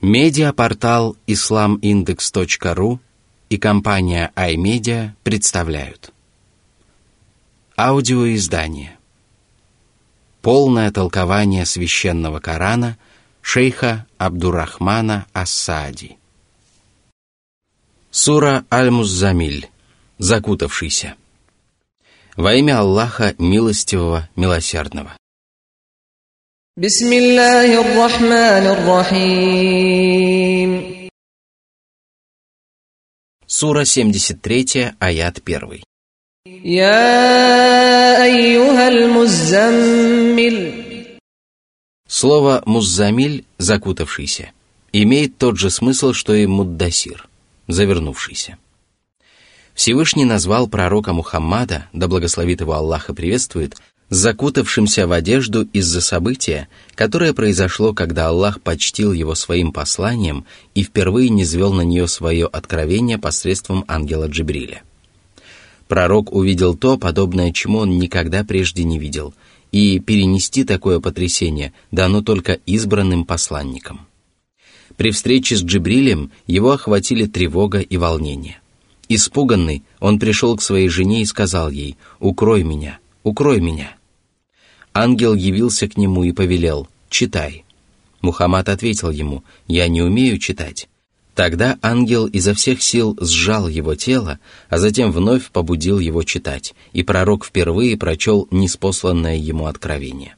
Медиапортал islamindex.ru и компания iMedia представляют. Аудиоиздание. Полное толкование священного Корана шейха Абдурахмана Ассади. Сура Аль-Муззамиль Закутавшийся. Во имя Аллаха Милостивого, Милосердного بسم الله الرحمن الرحيم Сура 73, аят 1. يا أيها المزمل Слово «муззамиль» – «закутавшийся» имеет тот же смысл, что и «муддасир» – «завернувшийся». Всевышний назвал пророка Мухаммада, да благословит его Аллах и приветствует, закутавшимся в одежду из-за события, которое произошло, когда Аллах почтил его своим посланием и впервые низвел на нее свое откровение посредством ангела Джибриля. Пророк увидел то, подобное чему он никогда прежде не видел, и перенести такое потрясение дано только избранным посланникам. При встрече с Джибрилем его охватили тревога и волнение. Испуганный, он пришел к своей жене и сказал ей «Укрой меня, укрой меня» ангел явился к нему и повелел «Читай». Мухаммад ответил ему «Я не умею читать». Тогда ангел изо всех сил сжал его тело, а затем вновь побудил его читать, и пророк впервые прочел неспосланное ему откровение.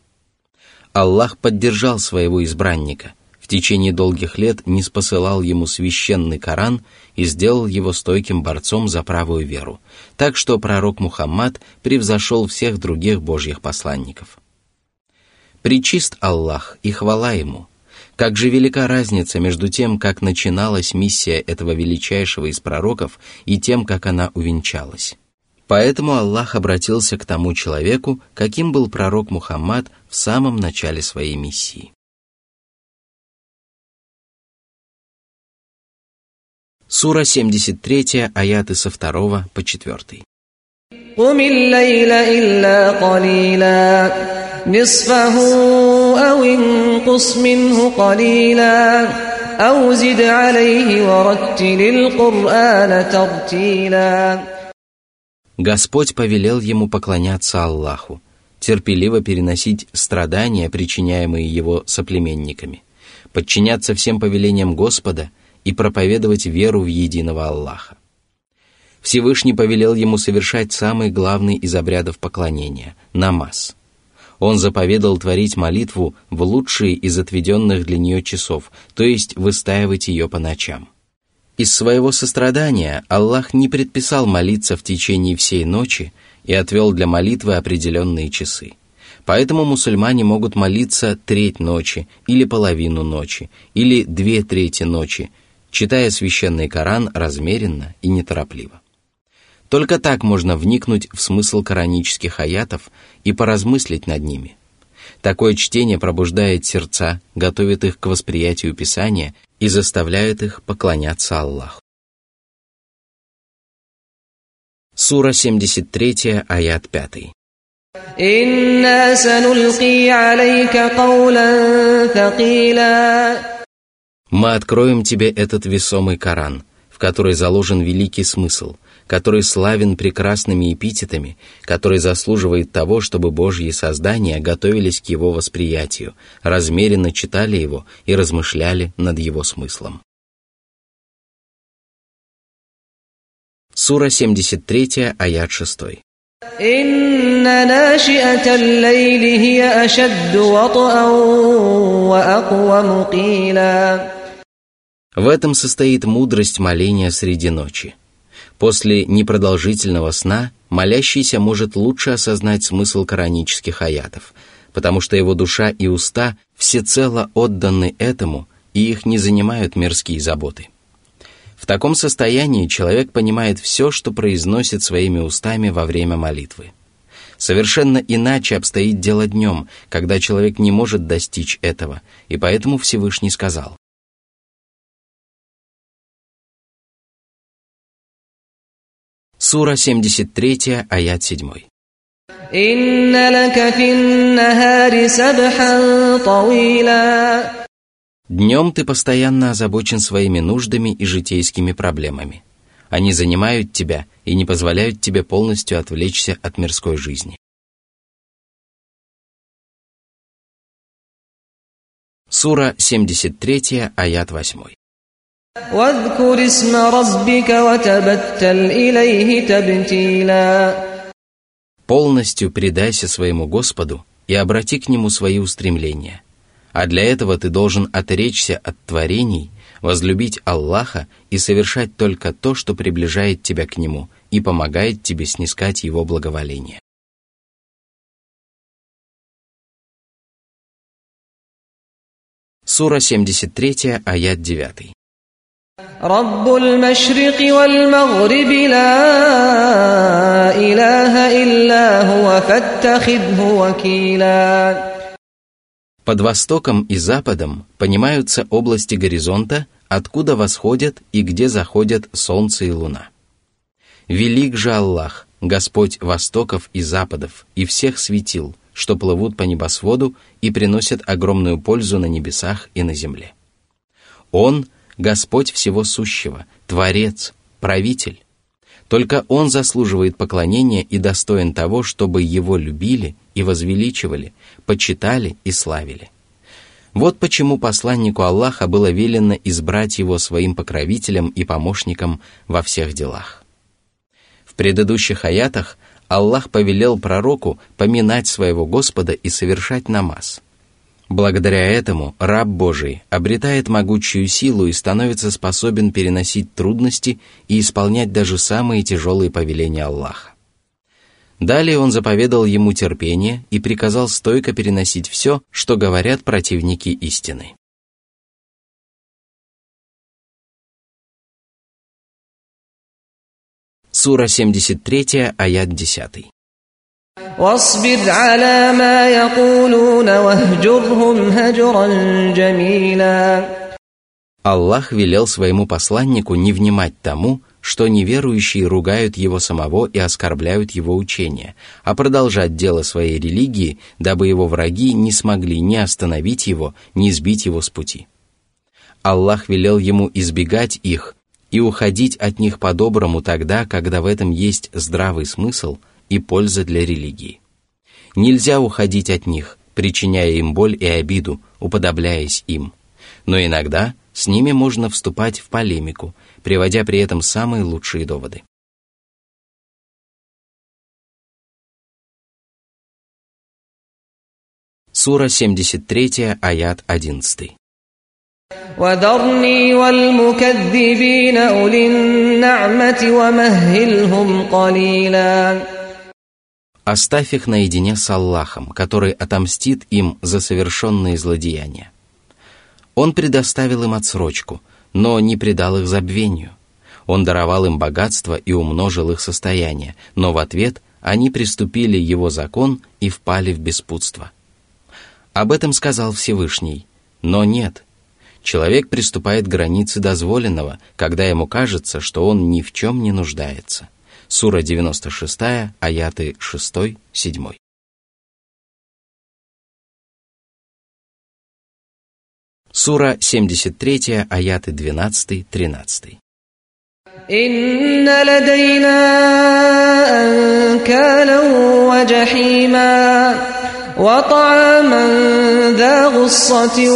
Аллах поддержал своего избранника, течение долгих лет не спосылал ему священный Коран и сделал его стойким борцом за правую веру, так что пророк Мухаммад превзошел всех других божьих посланников. Причист Аллах и хвала Ему. Как же велика разница между тем, как начиналась миссия этого величайшего из пророков, и тем, как она увенчалась. Поэтому Аллах обратился к тому человеку, каким был пророк Мухаммад в самом начале своей миссии. Сура 73, аяты со 2 по 4. قم الليل إلا قليلا نصفه أو انقص منه قليلا أو زد عليه ورتل القرآن ترتيلا Господь повелел ему поклоняться Аллаху, терпеливо переносить страдания, причиняемые его соплеменниками, подчиняться всем повелениям Господа и проповедовать веру в единого Аллаха. Всевышний повелел ему совершать самый главный из обрядов поклонения – намаз. Он заповедал творить молитву в лучшие из отведенных для нее часов, то есть выстаивать ее по ночам. Из своего сострадания Аллах не предписал молиться в течение всей ночи и отвел для молитвы определенные часы. Поэтому мусульмане могут молиться треть ночи, или половину ночи, или две трети ночи, читая священный Коран размеренно и неторопливо. Только так можно вникнуть в смысл коранических аятов и поразмыслить над ними. Такое чтение пробуждает сердца, готовит их к восприятию Писания и заставляет их поклоняться Аллаху. Сура 73, аят 5. Мы откроем тебе этот весомый Коран, в который заложен великий смысл – который славен прекрасными эпитетами, который заслуживает того, чтобы Божьи создания готовились к его восприятию, размеренно читали его и размышляли над его смыслом. Сура 73, аят 6. В этом состоит мудрость моления среди ночи. После непродолжительного сна молящийся может лучше осознать смысл коранических аятов, потому что его душа и уста всецело отданы этому, и их не занимают мирские заботы. В таком состоянии человек понимает все, что произносит своими устами во время молитвы. Совершенно иначе обстоит дело днем, когда человек не может достичь этого, и поэтому Всевышний сказал, Сура 73, аят 7. Днем ты постоянно озабочен своими нуждами и житейскими проблемами. Они занимают тебя и не позволяют тебе полностью отвлечься от мирской жизни. Сура 73, аят 8. Полностью предайся своему Господу и обрати к Нему свои устремления – а для этого ты должен отречься от творений, возлюбить Аллаха и совершать только то, что приближает тебя к Нему и помогает тебе снискать Его благоволение. Сура 73, аят 9. رب المشرق والمغرب لا إله إلا هو فاتخذه وكيلاً под Востоком и Западом понимаются области горизонта, откуда восходят и где заходят Солнце и Луна. Велик же Аллах, Господь Востоков и Западов, и всех светил, что плывут по небосводу и приносят огромную пользу на небесах и на земле. Он – Господь всего сущего, Творец, Правитель. Только Он заслуживает поклонения и достоин того, чтобы Его любили и возвеличивали, почитали и славили. Вот почему посланнику Аллаха было велено избрать его своим покровителем и помощником во всех делах. В предыдущих аятах Аллах повелел пророку поминать своего Господа и совершать намаз. Благодаря этому раб Божий обретает могучую силу и становится способен переносить трудности и исполнять даже самые тяжелые повеления Аллаха. Далее он заповедал ему терпение и приказал стойко переносить все, что говорят противники истины. Сура 73, аят 10. Аллах велел своему посланнику не внимать тому, что неверующие ругают его самого и оскорбляют его учение, а продолжать дело своей религии, дабы его враги не смогли ни остановить его, ни сбить его с пути. Аллах велел ему избегать их и уходить от них по-доброму тогда, когда в этом есть здравый смысл и польза для религии. Нельзя уходить от них, причиняя им боль и обиду, уподобляясь им. Но иногда с ними можно вступать в полемику – приводя при этом самые лучшие доводы. Сура 73, аят 11. وذرني والمكذبين أولي النعمة ومهلهم قليلا Оставь их наедине с Аллахом, который отомстит им за совершенные злодеяния. Он предоставил им отсрочку, но не предал их забвению. Он даровал им богатство и умножил их состояние, но в ответ они приступили его закон и впали в беспутство. Об этом сказал Всевышний, но нет. Человек приступает к границе дозволенного, когда ему кажется, что он ни в чем не нуждается. Сура 96, аяты 6, 7. Сура 73, аяты 12-13. إن لدينا أنكالا وجحيما وطعاما ذا غصة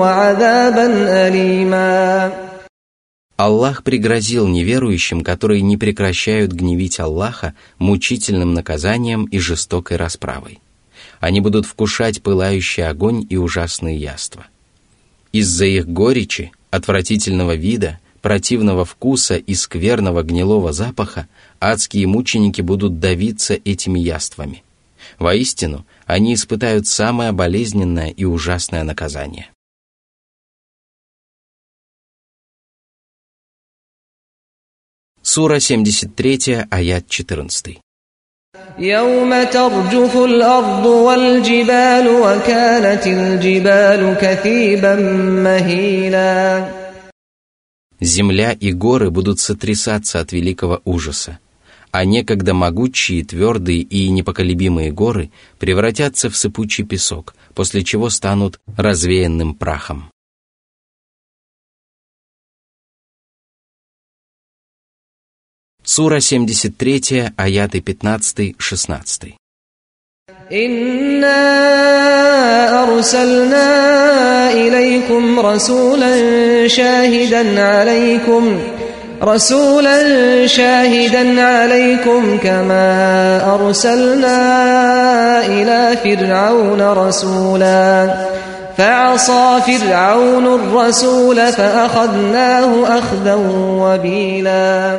وعذابا أليما Аллах пригрозил неверующим, которые не прекращают гневить Аллаха, мучительным наказанием и жестокой расправой они будут вкушать пылающий огонь и ужасные яства. Из-за их горечи, отвратительного вида, противного вкуса и скверного гнилого запаха адские мученики будут давиться этими яствами. Воистину, они испытают самое болезненное и ужасное наказание. Сура 73, аят 14. يوم ترجف الأرض والجبال وكانت الجبال كثيبا مهيلا Земля и горы будут сотрясаться от великого ужаса, а некогда могучие, твердые и непоколебимые горы превратятся в сыпучий песок, после чего станут развеянным прахом. Сура 73, аяты 15-16. إنا أرسلنا إليكم رسولا شاهدا عليكم رسولا شاهدا عليكم كما أرسلنا إلى فرعون رسولا فعصى فرعون الرسول فأخذناه أخذا وبيلا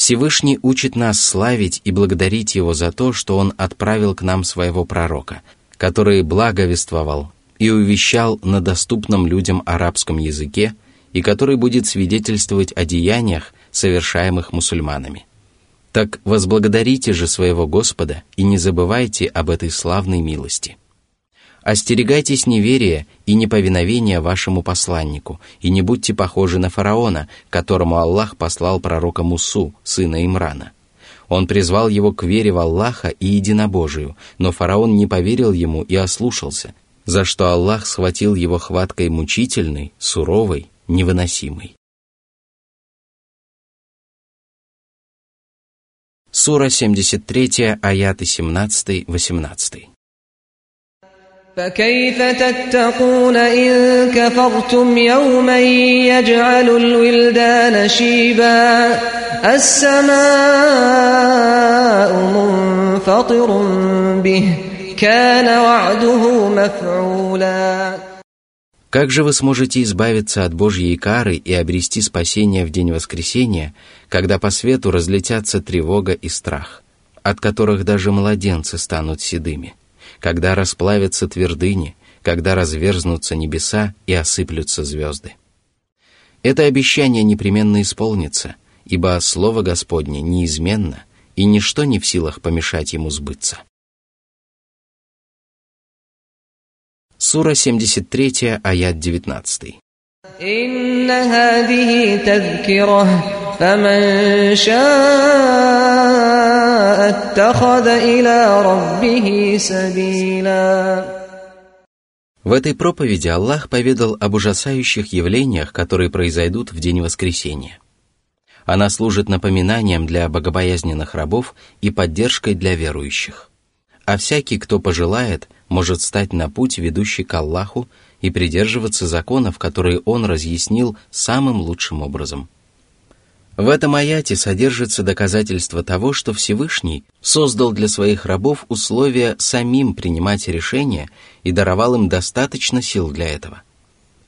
Всевышний учит нас славить и благодарить Его за то, что Он отправил к нам своего пророка, который благовествовал и увещал на доступном людям арабском языке и который будет свидетельствовать о деяниях, совершаемых мусульманами. Так возблагодарите же своего Господа и не забывайте об этой славной милости. Остерегайтесь неверия и неповиновения вашему посланнику, и не будьте похожи на фараона, которому Аллах послал пророка Мусу, сына Имрана. Он призвал его к вере в Аллаха и единобожию, но фараон не поверил ему и ослушался, за что Аллах схватил его хваткой мучительной, суровой, невыносимой. Сура 73, аяты 17-18. فكيف تتقون إن كفرتم يوما يجعل الولدان شيبا السماء منفطر به كان وعده مفعولا Как же вы сможете избавиться от Божьей кары и обрести спасение в день воскресения, когда по свету разлетятся тревога и страх, от которых даже младенцы станут седыми? когда расплавятся твердыни, когда разверзнутся небеса и осыплются звезды. Это обещание непременно исполнится, ибо Слово Господне неизменно, и ничто не в силах помешать ему сбыться. Сура 73, аят 19. إن هذه تذكرة فمن شاء в этой проповеди Аллах поведал об ужасающих явлениях, которые произойдут в день воскресения. Она служит напоминанием для богобоязненных рабов и поддержкой для верующих. А всякий, кто пожелает, может стать на путь, ведущий к Аллаху, и придерживаться законов, которые Он разъяснил самым лучшим образом – в этом аяте содержится доказательство того, что Всевышний создал для своих рабов условия самим принимать решения и даровал им достаточно сил для этого.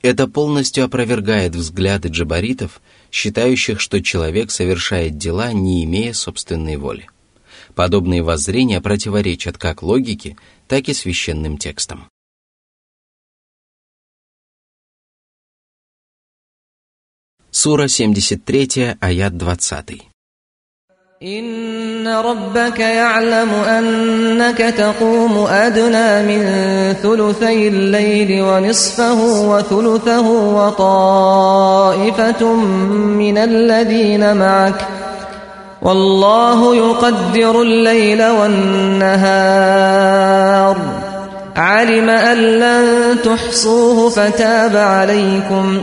Это полностью опровергает взгляды джабаритов, считающих, что человек совершает дела, не имея собственной воли. Подобные воззрения противоречат как логике, так и священным текстам. Сура 73, аят 20. إن ربك يعلم أنك تقوم أدنى من ثلثي الليل ونصفه وثلثه وطائفة من الذين معك والله يقدر الليل والنهار علم أن لن تحصوه فتاب عليكم ۖ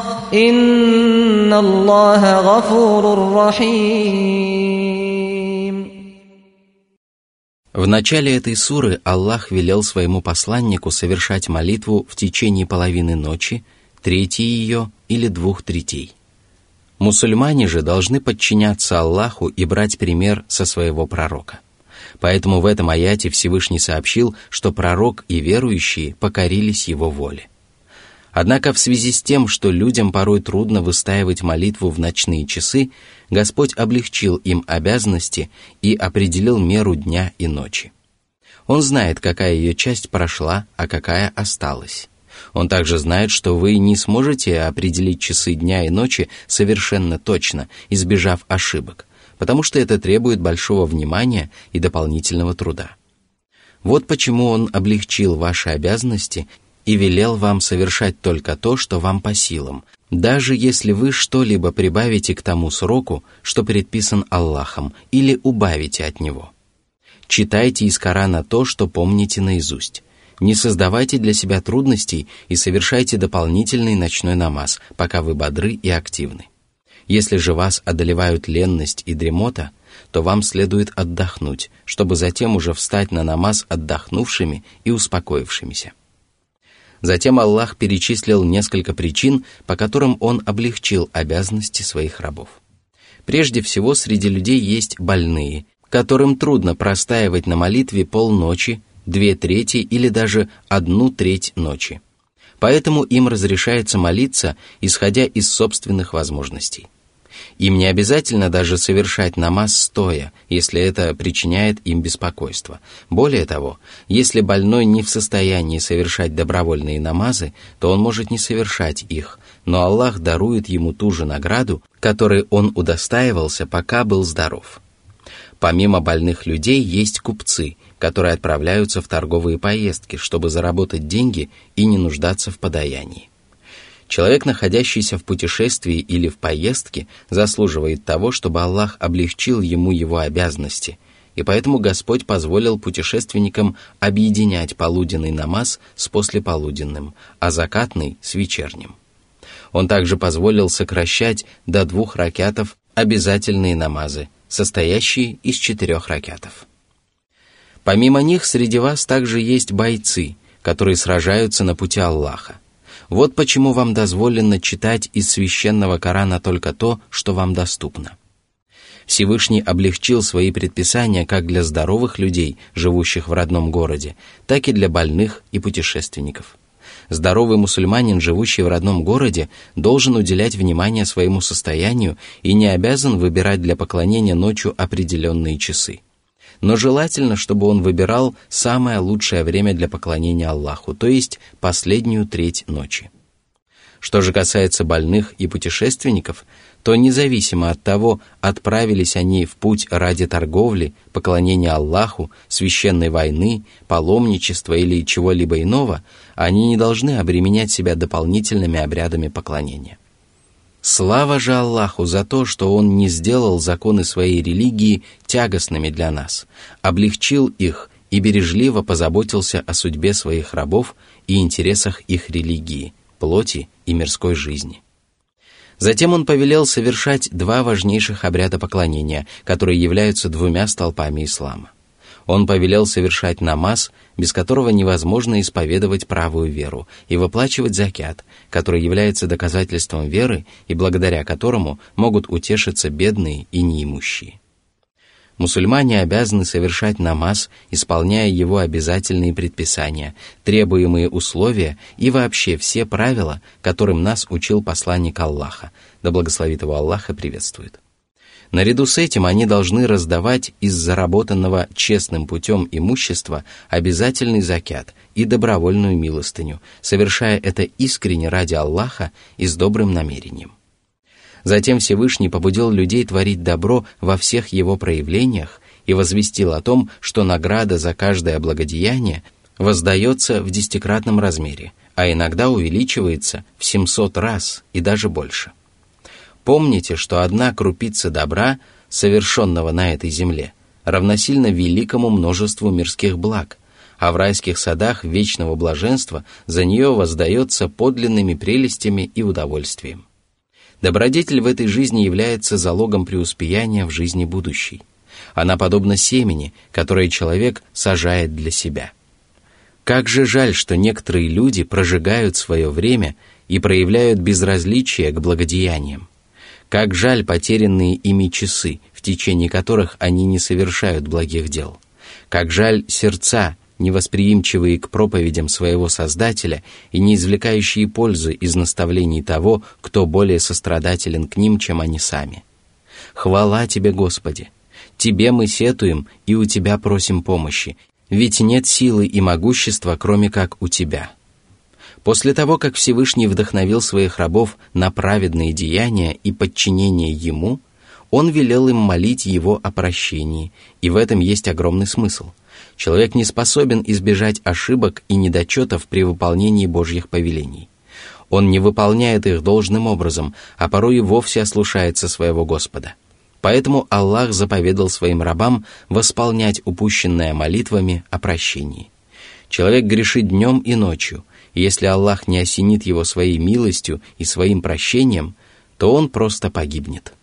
إن الله غفور رحيم В начале этой суры Аллах велел своему посланнику совершать молитву в течение половины ночи, трети ее или двух третей. Мусульмане же должны подчиняться Аллаху и брать пример со своего пророка. Поэтому в этом аяте Всевышний сообщил, что пророк и верующие покорились его воле. Однако в связи с тем, что людям порой трудно выстаивать молитву в ночные часы, Господь облегчил им обязанности и определил меру дня и ночи. Он знает, какая ее часть прошла, а какая осталась. Он также знает, что вы не сможете определить часы дня и ночи совершенно точно, избежав ошибок, потому что это требует большого внимания и дополнительного труда. Вот почему Он облегчил ваши обязанности и велел вам совершать только то, что вам по силам, даже если вы что-либо прибавите к тому сроку, что предписан Аллахом, или убавите от него. Читайте из Корана то, что помните наизусть. Не создавайте для себя трудностей и совершайте дополнительный ночной намаз, пока вы бодры и активны. Если же вас одолевают ленность и дремота, то вам следует отдохнуть, чтобы затем уже встать на намаз отдохнувшими и успокоившимися. Затем Аллах перечислил несколько причин, по которым Он облегчил обязанности своих рабов. Прежде всего, среди людей есть больные, которым трудно простаивать на молитве полночи, две трети или даже одну треть ночи. Поэтому им разрешается молиться, исходя из собственных возможностей. Им не обязательно даже совершать намаз стоя, если это причиняет им беспокойство. Более того, если больной не в состоянии совершать добровольные намазы, то он может не совершать их, но Аллах дарует ему ту же награду, которой он удостаивался, пока был здоров. Помимо больных людей есть купцы, которые отправляются в торговые поездки, чтобы заработать деньги и не нуждаться в подаянии. Человек, находящийся в путешествии или в поездке, заслуживает того, чтобы Аллах облегчил ему его обязанности, и поэтому Господь позволил путешественникам объединять полуденный намаз с послеполуденным, а закатный с вечерним. Он также позволил сокращать до двух ракятов обязательные намазы, состоящие из четырех ракятов. Помимо них среди вас также есть бойцы, которые сражаются на пути Аллаха. Вот почему вам дозволено читать из священного Корана только то, что вам доступно. Всевышний облегчил свои предписания как для здоровых людей, живущих в родном городе, так и для больных и путешественников. Здоровый мусульманин, живущий в родном городе, должен уделять внимание своему состоянию и не обязан выбирать для поклонения ночью определенные часы но желательно, чтобы он выбирал самое лучшее время для поклонения Аллаху, то есть последнюю треть ночи. Что же касается больных и путешественников, то независимо от того, отправились они в путь ради торговли, поклонения Аллаху, священной войны, паломничества или чего-либо иного, они не должны обременять себя дополнительными обрядами поклонения. Слава же Аллаху за то, что Он не сделал законы своей религии тягостными для нас, облегчил их и бережливо позаботился о судьбе своих рабов и интересах их религии, плоти и мирской жизни. Затем он повелел совершать два важнейших обряда поклонения, которые являются двумя столпами ислама – он повелел совершать намаз, без которого невозможно исповедовать правую веру, и выплачивать закят, который является доказательством веры и благодаря которому могут утешиться бедные и неимущие. Мусульмане обязаны совершать намаз, исполняя его обязательные предписания, требуемые условия и вообще все правила, которым нас учил посланник Аллаха, да благословит его Аллах и приветствует. Наряду с этим они должны раздавать из заработанного честным путем имущества обязательный закят и добровольную милостыню, совершая это искренне ради Аллаха и с добрым намерением. Затем Всевышний побудил людей творить добро во всех его проявлениях и возвестил о том, что награда за каждое благодеяние воздается в десятикратном размере, а иногда увеличивается в 700 раз и даже больше – Помните, что одна крупица добра, совершенного на этой земле, равносильно великому множеству мирских благ, а в райских садах вечного блаженства за нее воздается подлинными прелестями и удовольствием. Добродетель в этой жизни является залогом преуспеяния в жизни будущей. Она подобна семени, которое человек сажает для себя. Как же жаль, что некоторые люди прожигают свое время и проявляют безразличие к благодеяниям. Как жаль потерянные ими часы, в течение которых они не совершают благих дел. Как жаль сердца, невосприимчивые к проповедям своего Создателя и не извлекающие пользы из наставлений того, кто более сострадателен к ним, чем они сами. Хвала Тебе, Господи! Тебе мы сетуем и у Тебя просим помощи, ведь нет силы и могущества, кроме как у Тебя. После того, как Всевышний вдохновил своих рабов на праведные деяния и подчинение Ему, Он велел им молить Его о прощении, и в этом есть огромный смысл – человек не способен избежать ошибок и недочетов при выполнении Божьих повелений. Он не выполняет их должным образом, а порой и вовсе ослушается своего Господа. Поэтому Аллах заповедал своим рабам восполнять упущенное молитвами о прощении. Человек грешит днем и ночью, если Аллах не осенит его своей милостью и своим прощением, то он просто погибнет.